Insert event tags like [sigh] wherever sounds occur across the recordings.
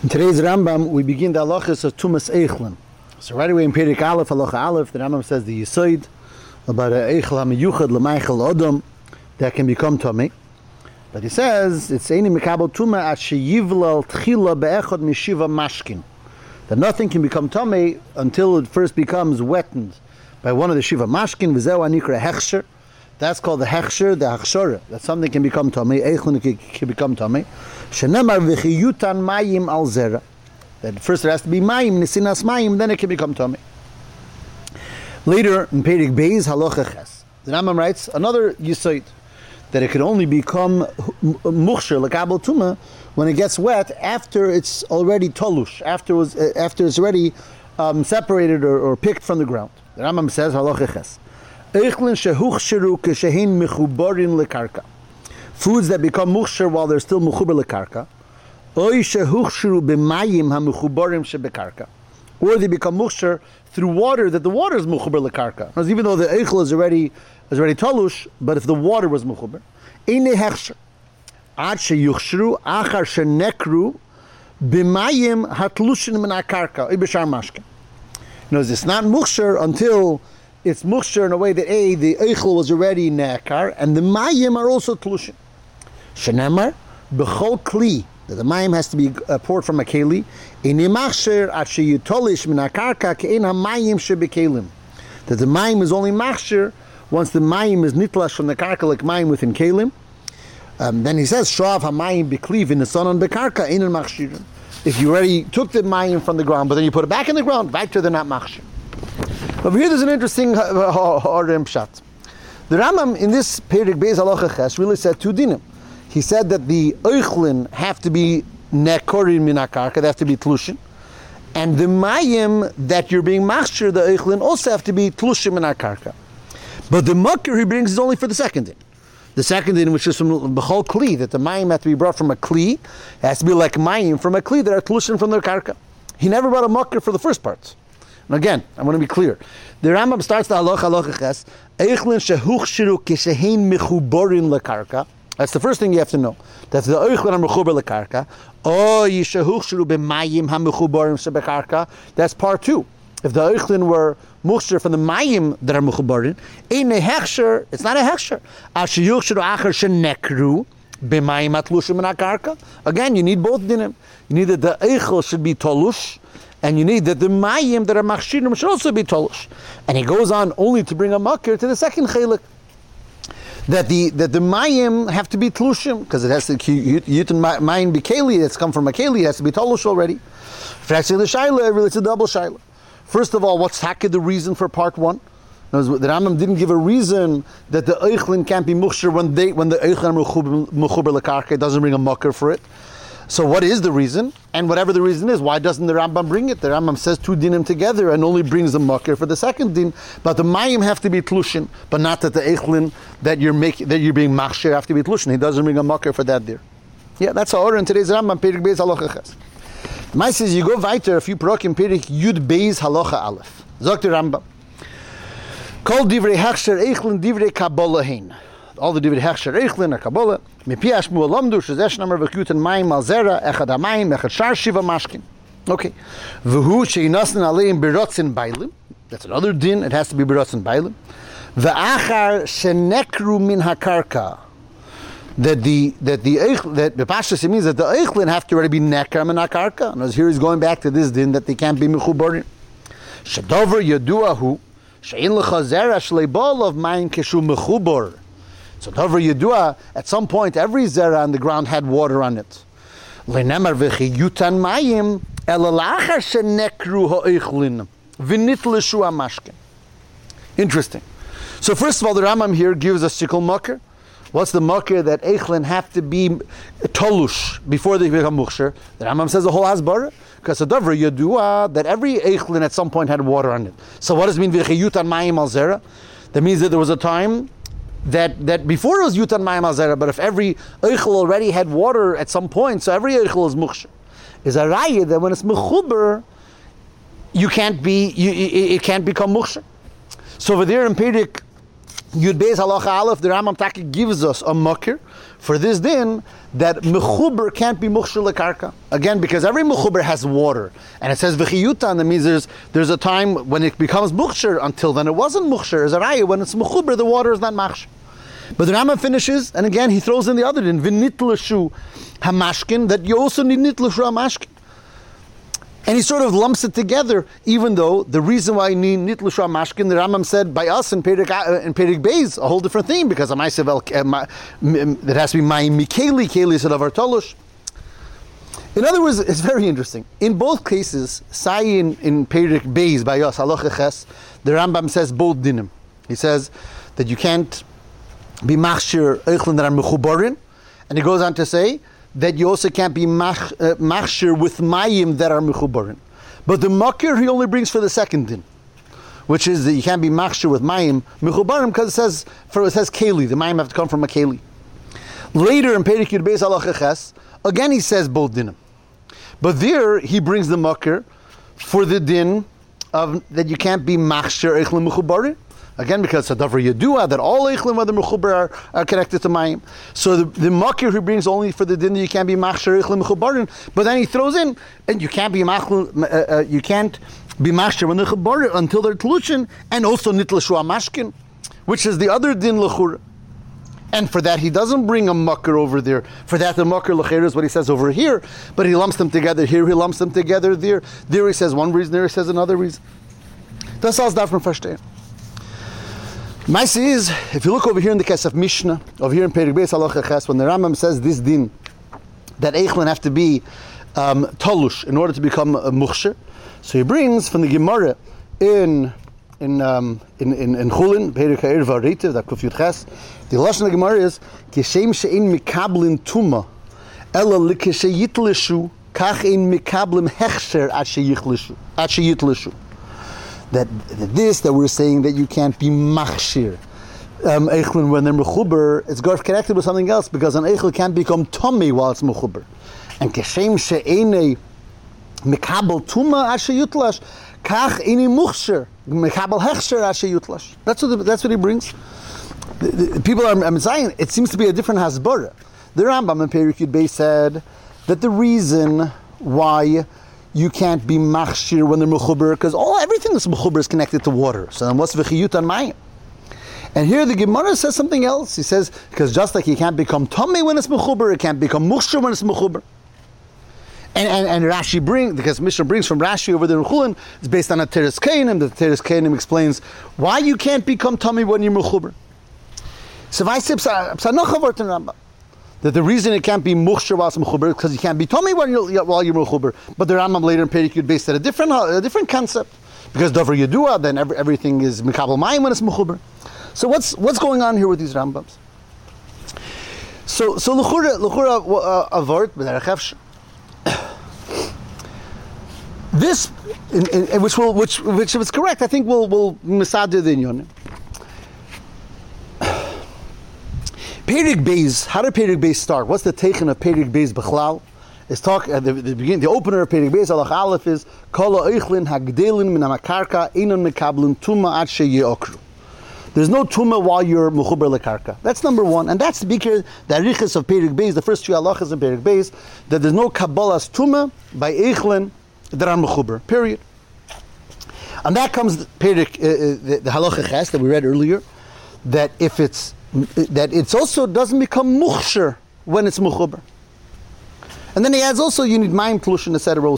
In today's Rambam, we begin the halachas of Tumas Eichlin. So right away in Perik Aleph, halacha Aleph, the Rambam says the Yisoid about Eichel HaMiyuchad L'Meichel Odom that can become Tomei. But he says, it's Eini Mikabel Tuma at Sheyivlal Tchila Be'echad Mishiva Mashkin. That nothing can become Tomei until it first becomes wettened by one of the Shiva Mashkin, V'zeu Anikra Hechsher. That's called the Hechsher, the Hachshore. That something can become Tomei, Eichlin can, become Tomei. Shenemar V'chiyutan Mayim Al Zera. That first there has to be Mayim, Nisinas Mayim, then it can become Tomei. Later in Perik Beis Halacha Ches, the Rambam writes another Yisoid that it can only become muksher lekabel tuma when it gets wet after it's already tolush, after was, uh, after it's already um, separated or, or, picked from the ground. The Rambam says Halacha Ches. Eichlin lekarka. Foods that become muksher while they're still mechuber lekarka. Oy shehuchsheru b'mayim hamechuborim shebekarka or they become muksher through water that the water is muchaber lekarka. Because even though the eichel is already is already talush, but if the water was muchaber, ine hechsher ad sheyuchshru achar shenekru b'mayim hatlushin min akarka ibishar mashkin. You know, it's not muksher until it's muksher in a way that a the eichel was already nekar and the mayim are also tlushin. Shenemar b'chol kli that the mayim has to be uh, poured from a keli. In imachsher afshe yutolish min akarka kein hamayim shebikelim that the mayim is only machsher once the mayim is nitlash from the karka like mayim within kelim. Um, then he says, "Shav hamayim bekliv in the sun on bekarka in machshirin." If you already took the mayim from the ground, but then you put it back in the ground, back to they're not machshir. Over here, there's an interesting uh, uh, uh, harim pshat. The Rambam in this Perik Beis Halacha Ches really said two dinim he said that the oichlin have to be nekorin minakarka, they have to be tlushin. And the mayim that you're being master, the oichlin, also have to be tlushim minakarka. But the mucker he brings is only for the second din. The second din, which is from Bechol Kli, that the mayim have to be brought from a Kli, it has to be like mayim from a Kli that are tlushin from their karka. He never brought a mucker for the first part. And again, I want to be clear. The Rambam starts the halacha halacha ches, eichlin shehuch shiru kishehin mechuborin lekarka, that's the first thing you have to know. That the oichlin are mechuber lekarka. Oh, yishahuch shuru b'mayim hamechubarim shebekarka. That's part two. If the oichlin were muchsher from the mayim that are mechubarim, in a hechsher, it's not a hechsher. Ashiyuch shuru acher shenekru. Again, you need both dinim. You need that the eichel should be tolush, and you need that the mayim that are machshirim should also be tolush. And he goes on only to bring a makir to the second chelik that the that the mayim have to be tlushim because it has to yutin mayim bikeli that's come from a keli has to be tolush already. If actually the shaila, really it's a double shaila. First of all, what's taka the reason for part one? The Rambam didn't give a reason that the eichlin can't be muksher when they when the eichlin mechuber lekarka doesn't bring a mucker for it. So what is the reason? And whatever the reason is, why doesn't the Rambam bring it? The Rambam says two dinim together and only brings a makir for the second din. But the mayim have to be tlushin, but not that the eichlin that you're making that you're being machshir have to be tlushin. He doesn't bring a makir for that there. Yeah, that's our in today's Rambam Perik Beis Halacha. My says you go weiter a few prokim Perik Yud Beis Halacha Aleph. Zok the Rambam. Kol divrei hachsher eichlin divrei kabbalah hein all the David Hechsher Eichlin, a Kabbalah, Mipi Ashmu Alamdu, Shazesh Namar Vekut and Mayim Malzera, Echad Amayim, Echad Shar Shiva Mashkin. Okay. V'hu sheinasin aleim berotzin bailim. That's another din. It has to be berotzin bailim. V'achar shenekru min hakarka. That the that the that the pashas means that the eichlin have to already be nekar min hakarka. And here he's going back to this din that they can't be mechubarim. Shadover yaduahu shein lechazera shleibol of mayin keshu mechubor. So Dover Yedua, at some point, every zera on the ground had water on it. Lenemar v'chiyutan mayim elalachar shenekru ha'eichlin v'nitleshu amashkin. Interesting. So first of all, the Rambam here gives us shikol makir. What's the makir that eichlin have to be tolush before they become muksher? The Rambam says the whole hasbara. Because Dover Yedua, that every eichlin at some point had water on it. So what does it mean v'chiyutan mayim al zera? That means that there was a time that, that before it was Yutan Mayim Azera, but if every Eichel already had water at some point, so every Eichel is Muksher, is a Raya that when it's Mechuber, you can't be, you, it, it can't become Muksher. So over there in Pedic Yud Halacha Aleph, the Rambam Taki gives us a makir for this din that mechuber can't be mukhshir lekarka. Again, because every mechuber has water, and it says v'chiyuta, and that means there's there's a time when it becomes mukhshir. Until then, it wasn't mukhshir. As a raya, when it's mechuber, the water is not machshir. But the Rambam finishes, and again he throws in the other din v'nitlashu hamashkin that you also need nitlashu hamashkin. And he sort of lumps it together, even though the reason why you need mashkin, the Rambam said by us in Perik uh, in Perik Beis, a whole different thing because it has to be my mikeli keli said of our tolush. In other words, it's very interesting. In both cases, say in, Perik Beis by us halacha the Rambam says both dinim. He says that you can't be machshir eichlin that are mechubarin, and he goes on to say that you also can't be mach, uh, machshir with mayim that are mechubarin. But the makir he only brings for the second din, which is that you can't be machshir with mayim mechubarim because it says for it says keli. The mayim have to come from a keli. Later in Perik Yud Beis again he says both dinim, but there he brings the makir for the din of that you can't be machshir echlem mechubarin. Again, because it's a davar yadua that all eichlim whether mechubar are, connected to mayim. So the, the makir who brings only for the din that you can't be machshir eichlim mechubarin, but then he throws in and you can't be machshir, uh, uh, you can't be machshir when they're until they're tlushin, and also nitlashu mashkin, which is the other din lechur. And for that, he doesn't bring a mucker over there. For that, the mucker lecher is what he says over here, but he lumps them together here, he lumps them together there. There he says one reason, there he says another reason. Das alles darf man verstehen. Maisi is, if you look over here in the Kesef Mishnah, over here in Perik Beis Halacha when the Rambam says this din, that Eichlin have to be um, in order to become a mukhsher, so he brings from the Gemara in in um, in in, in Chulin, Perik Ha'ir Varitiv, that Kuf Ches, the lashon of Gemara is kishem she'in mikablin tuma, ela likeshe yitleshu, kach in mikablim hechsher at sheyitlishu that, this that we're saying that you can't be machshir. Um, when they're mechuber, it's got connected with something else because an eichel can't become tummy while it's mechuber. And keshem she'ene mekabel tuma ashe yutlash, kach ini muchsher mekabel hechsher ashe yutlash. That's what the, that's what he brings. The, the, people are I'm saying it seems to be a different hasbara. The Rambam in Perikut Bey said that the reason why you can't be machshir when they're mechuber because all everything that's mechuber is connected to water. So then what's v'chiyut on mayim? And here the Gemara says something else. He says because just like you can't become tummy when it's mechuber, it can't become mukhshir when it's mechuber. And, and, and Rashi brings, because Mishnah brings from Rashi over there in Chulin, it's based on a Teres Kainim. The Teres Kainim explains why you can't become tummy when you're mechuber. So if I say that the reason it can't be mukhshir while it's mechuber because you can't be tummy while you're, while you're mechuber. But the Rambam later in Perikut based on a different a different concept because davar yedua then every, everything is mikabel mayim when it's mechuber. So what's what's going on here with these Rambams? So so lechura lechura uh, avort b'derech [coughs] This, in, in, which will, which, which, if it's correct, I think will will misadir the inyan. [coughs] Perik Beis, how did Perik Beis start? What's the taken of Perik Beis Bechlal? It's talk at the, the beginning. The opener of Perik Beis Alach Aleph is Kol Eichlin Hagdelin Min Hamakarka Einon Mekablin Tuma Ad Okru. There's no tuma while you're mechuber lekarka. That's number one, and that's the bikir the arichas of Perik Beis, the first two halachas in Perik Beis, that there's no kabbalas tuma by eichlin that are mechuber. Period. And that comes Perik, uh, uh, the, the halacha ches that we read earlier, that if it's that it also doesn't become mukhsher when it's mukhber. And then he adds also you need mayim tlushin etc.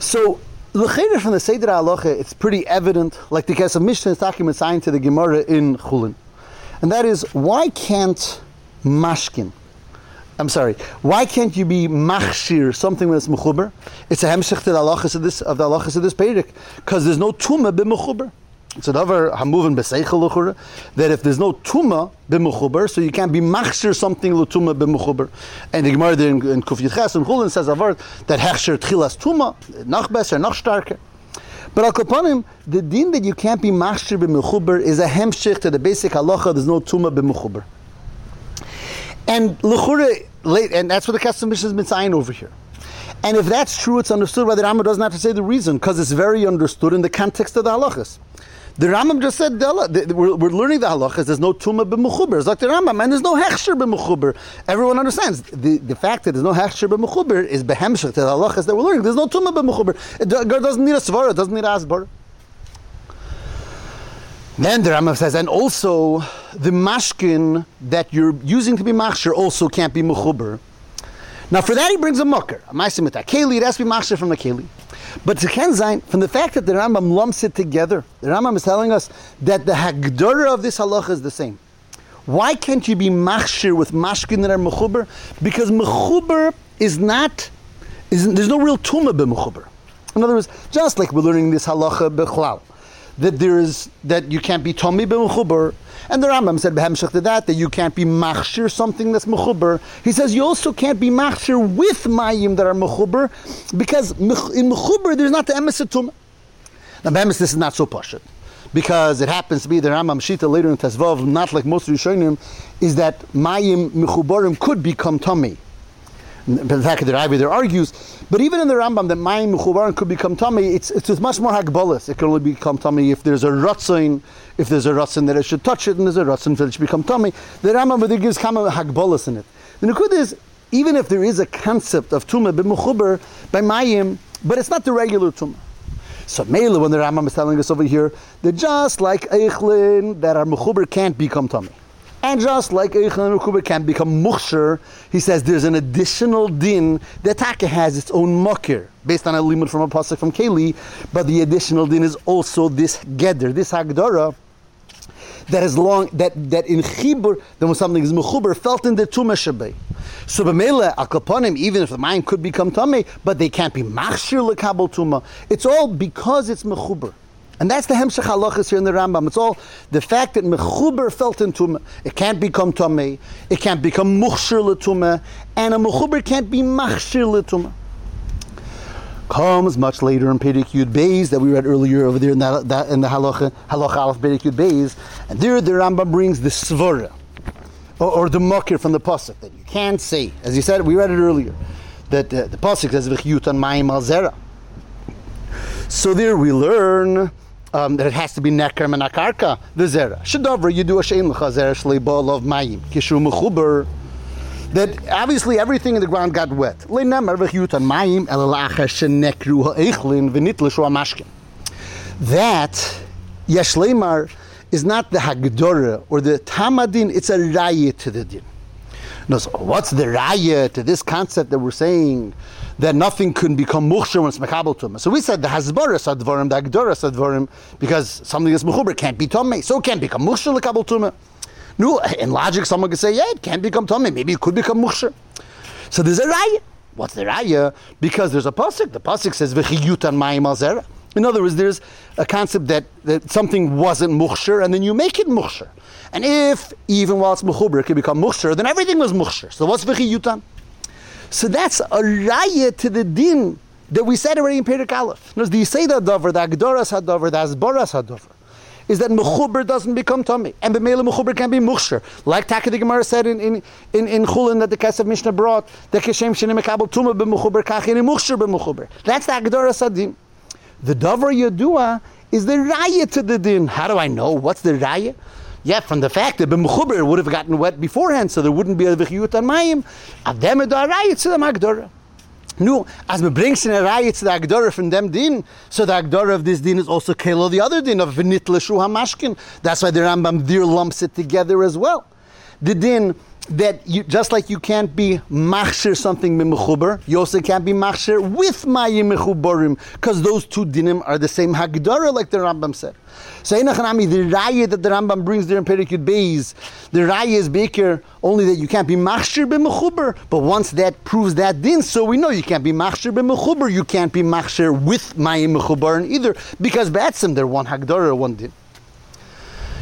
So l'cheder from the Seder Halacha, it's pretty evident, like the Kesef Mishnah is talking to the Gemara in Chulin, and that is why can't mashkin? I'm sorry. Why can't you be machshir something when it's mechuber? It's a hemshech to the halachas of this of the halachas of this pedic because there's no tumah b'mechuber. It's another hamuvan b'seichel that if there's no tuma b'mechuber, so you can't be machshir something l'tuma b'mechuber. And the Gemara there in, Kuf Yiches and Chulin says avart that hechsher tchilas tuma nach beser nach starker. But al kapanim, the din that you can't be machshir b'mechuber is a hemshich to the basic halacha. There's no tuma b'mechuber. And l'chure, and that's what the Kesef Mishnah has been saying over here. And if that's true, it's understood why the Rambam doesn't have to say the reason, because it's very understood in the context of the halachas. The Rambam just said we're, we're learning the halachas. There's no tuma b'mechuber. It's like the Rambam, and there's no hechsher b'mechuber. Everyone understands the, the fact that there's no hechsher b'mechuber is behemshach the halachas that we're learning. There's no tuma b'mechuber. It doesn't need a svara. It doesn't need a asbar. Then the Rambam says, and also the mashkin that you're using to be machsher also can't be mechuber. Now for that he brings a mucker, a keli. It has to be machsher from the keli. But to Kenzain, from the fact that the Rambam lumps it together, the Rambam is telling us that the Hagdara of this halacha is the same. Why can't you be machshir with mashkin that are mechuber? Because mechuber is not, is, there's no real tumah be mechuber. In other words, just like we're learning this halacha bechlal, that there is that you can't be tomi be mechuber, and the Rambam said behemshach to that that you can't be machshir something that's mechuber. He says you also can't be machshir with mayim that are mechuber because in mechuber there's not the emes Now behemes this is not so pashut because it happens to be the Rambam Shita later in Tezvav, not like most Rishonim, is that mayim mechubarim could become tummy that the Ivy there argues, but even in the Rambam that Mayim Mechubaran could become tummy, it's it's much more Hagbolis. It can only become tummy if there's a Ratzin, if there's a Ratzin that it should touch it, and there's a Ratzin that it should become tummy. The Rambam there gives Kama Hagbolis in it. The Nukud is, even if there is a concept of Tumah b'Mechubar by Mayim, but it's not the regular Tumah. So Mela, when the Rambam is telling us over here, they're just like Eichlin, that our Mechubar can't become tummy. And just like Eichan Rukuba can become mukhsher, he says there's an additional din that Taka has its own mukir, based on a limud from a pasuk from Keli, but the additional din is also this geder, this hagdara, that is long that that in chibur there was something is mechuber felt in the tumah shabei. So b'meila akaponim even if the mind could become tummy, but they can't be machshir lekabel tumah. It's all because it's mechuber. And that's the Hemshech halachas here in the Rambam. It's all the fact that mechuber felt in tumah. It can't become tumah. It can't become muchshir letumah. And a mechuber can't be machshir letumah. Comes much later in Perek Yud Beis that we read earlier over there in, that, that, in the halacha halacha alaf Perek Yud Beis, and there the Rambam brings the svara or, or the mokir from the pasuk that you can't say. As you said, we read it earlier that uh, the pasuk says v'chiyutan ma'im al zera. So there we learn um, that it has to be neker menakarka the zera. You do a shein shleibol of mayim kishu mechuber. That obviously everything in the ground got wet. Mayim el shenekru. That yesh leimar is not the hagdora or the tamadin. It's a raya to the din. No, so what's the raya to this concept that we're saying that nothing can become mukhsher when it's mechabel tumah. So we said the hasbaras advarim, the agdoras advarim, because something that's mechuber can't be tumah, so it can't become mukhsher lekabel tumah. No, in logic, someone could say, yeah, it can't become tumah. Maybe it could become mukhsher. So there's a raya. What's the raya? Because there's a pasuk. The pasuk says v'chiyutan mayim al In other words, there's a concept that, that something wasn't mukhsher, and then you make it mukhsher. And if even while it's mechuber it can become mukhsher, then everything was mukhsher. So what's v'chiyutan? So that's a raya to the din that we said already in Perek Aleph. Notice the Yiseda Dover, the Agdoras Hadover, the Asboras Hadover, is that Mechuber doesn't become tummy. And B'mele Mechuber can be Mukhsher. Like Taka the Gemara said in, in, in, in Chulin that the Kesef Mishnah brought, the Keshem Shenim Mekabel Tumah B'Mechuber Kachin Mukhsher B'Mechuber. That's the Agdoras Hadim. The Dover Yadua is the raya to the din. How do I know? What's the raya? Yeah, from the fact that b'mechuber would have gotten wet beforehand, so there wouldn't be a v'chiyut on mayim. Avdem edarayit to the. Nu, as we bring in a rayit to the agdora from them din, so the agdora of this din is also kelo the other din of v'nit l'shu hamashkin. That's why the Rambam dir lumps it together as well. The din that you, just like you can't be machshir something mechuber, you also can't be machshir with mayim mechubarim, because those two dinim are the same hagdara, like the Rambam said. So the raya that the Rambam brings there in Perikut Beis, the raya is baker only that you can't be machshir b'mechuber, but once that proves that din, so we know you can't be machshir b'mechuber, you can't be machshir with mayim mechubarim either, because batsim they're one hagdara, one din.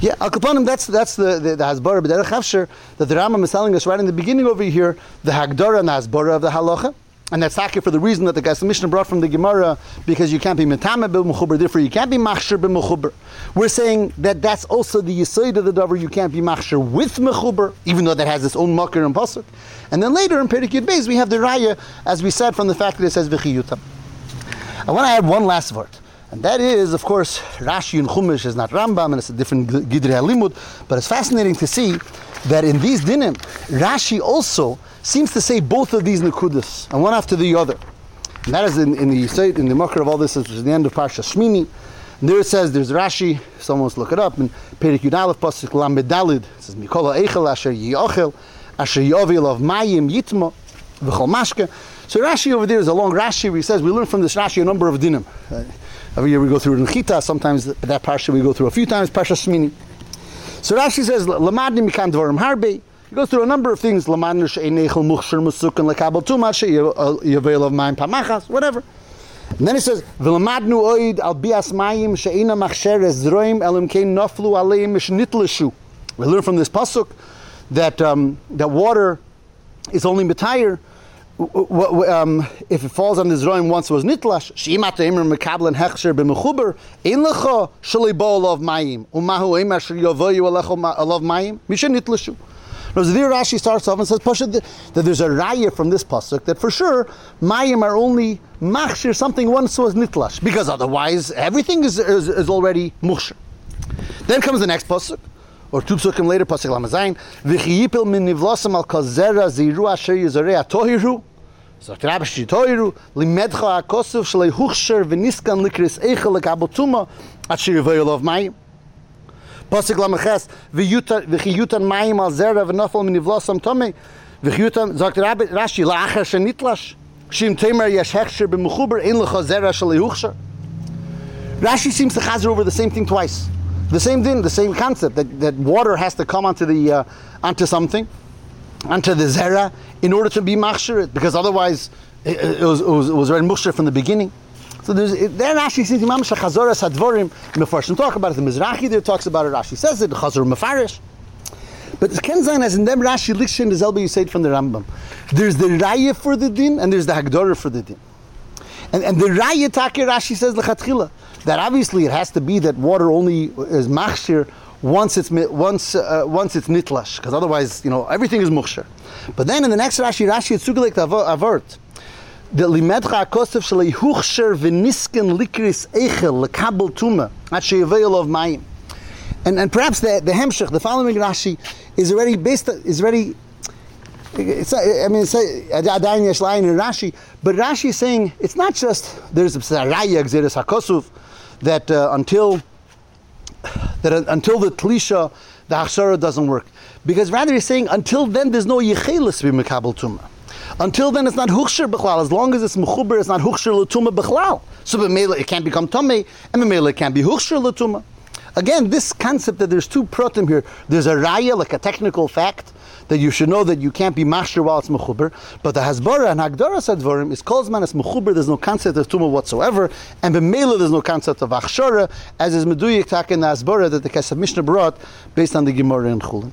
Yeah, Al Kapanim, that's that's the the, the Hasbara B'derech Hafsher that the Rambam is telling us right in the beginning over here, the Hagdara and the Hasbara of the Halacha. And that's taki for the reason that the Kesef Mishnah brought from the Gemara, because you can't be metame b'mechuber, therefore you can't be machshir b'mechuber. We're saying that that's also the yisoid of the davar, you can't be machshir with mechuber, even though that has its own makir and pasuk. And then later in Perikut Beis, we have the raya, as we said, from the fact that it says v'chiyutam. I want to add one last word. And that is, of course, Rashi and Chumash is not Rambam, and it's a different Gidri Halimud. But it's fascinating to see that in these dinim, Rashi also seems to say both of these Nakudas, and one after the other. And that is in, in the in the Makar of all this, is the end of Parsha Shmini. And there it says, there's Rashi, someone wants to look it up, and Perik Yudalef Pasuk Lamed Dalid, it says, Mikola Eichel Asher Yochel, Asher Yovil of Mayim Yitmo, V'chol Mashke. So Rashi over there is a long Rashi where he says, we learn from this Rashi a number of dinim. Uh, every year we go through it in Chita, sometimes that Parsha we go through a few times, Parsha Shmini. So Rashi says, Lamadni Mikan Dvarim Harbe, he goes through a number of things, Lamadni She'enechel Muchshir Musukan Lekabal Tumat She'yavel of Mayim Pamachas, whatever. And then he says, "V'lamadnu oid al bias mayim she'ina machsheres zroim elim kein noflu aleim mishnitlishu." We learn from this pasuk that um, that water is only metayer um, if it falls on the zroim once was nitlash. She'imat eimer mekablen hechsher b'mechuber ein lecha shalei bo alav mayim umahu shel yovoyu alav mayim mishnitlishu. Whereas there Rashi starts off and says Pasha, that there's a raya from this pasuk that for sure mayim are only machshir something once was nitlash because otherwise everything is, is, is already mukhshir. Then comes the next pasuk. Or two psukim later, pasuk lamazayin, v'chiyipil min nivlosam al kazera ziru asher yizarei atohiru, sagt Rabbi Shitoiru, limedcha akosuf shalei huchsher v'niskan likris eichel lekabotuma, at shir of mayim. Pasuk Lamaches, v'chiyutan mayim al zera v'nofel min nivlosam tomei, v'chiyutan, sagt Rashi, shenitlash, shim temer yesh hechsher in lecha zera shalei huchsher. Rashi seems to chazer over the same thing twice. The same thing, the same concept that, that water has to come onto the uh, onto something, onto the zera, in order to be machshir, because otherwise it, it, was, it was it was already machshir from the beginning. So there's there Rashi seems Imam Shachazoras Hadvorim Mefarshim talk about it. The Mizrahi there talks about it. Rashi says it. Chazor Mefarish. But the Kenzan as in them Rashi Likshin the Zelba you say it from the Rambam. There's the Raya for the din and there's the Hagdorah for the din. And, and the Raya Takir Rashi says Lechatchila that obviously it has to be that water only is machshir once it's once uh, once it's nitlash because otherwise you know everything is mukhshir. But then in the next Rashi Rashi it's sugelek avert the limedcha akosef shalei huchsher v'nisken likris eichel lekabel tuma at sheyaveil of mayim. And, and perhaps the, the hemshech, the following Rashi, is already based, is already it's, I mean, it's Adayin Yeshlayin in Rashi, but Rashi is saying it's not just there's a Raya Gzeres HaKosuf that uh, until that uh, until the Tlisha, the Hachshara doesn't work. Because rather he's saying until then there's no Yechelis b'Mekabel Tumah. Until then, it's not huchsher b'chlal. As long as it's mechuber, it's not huchsher l'tuma b'chlal. So it can't become tummy, and b'meila, it can't be huchsher l'tuma. Again, this concept that there's two protim here. There's a raya, like a technical fact, that you should know that you can't be mashir while it's mechuber. But the hasbara and hagdara sadvarim is kolzman as mechuber. There's no concept of tuma whatsoever, and b'meila there's no concept of achshara, as is meduyik tak in the hasbara that the Kesef Mishnah brought based on the Gemara in Chulin.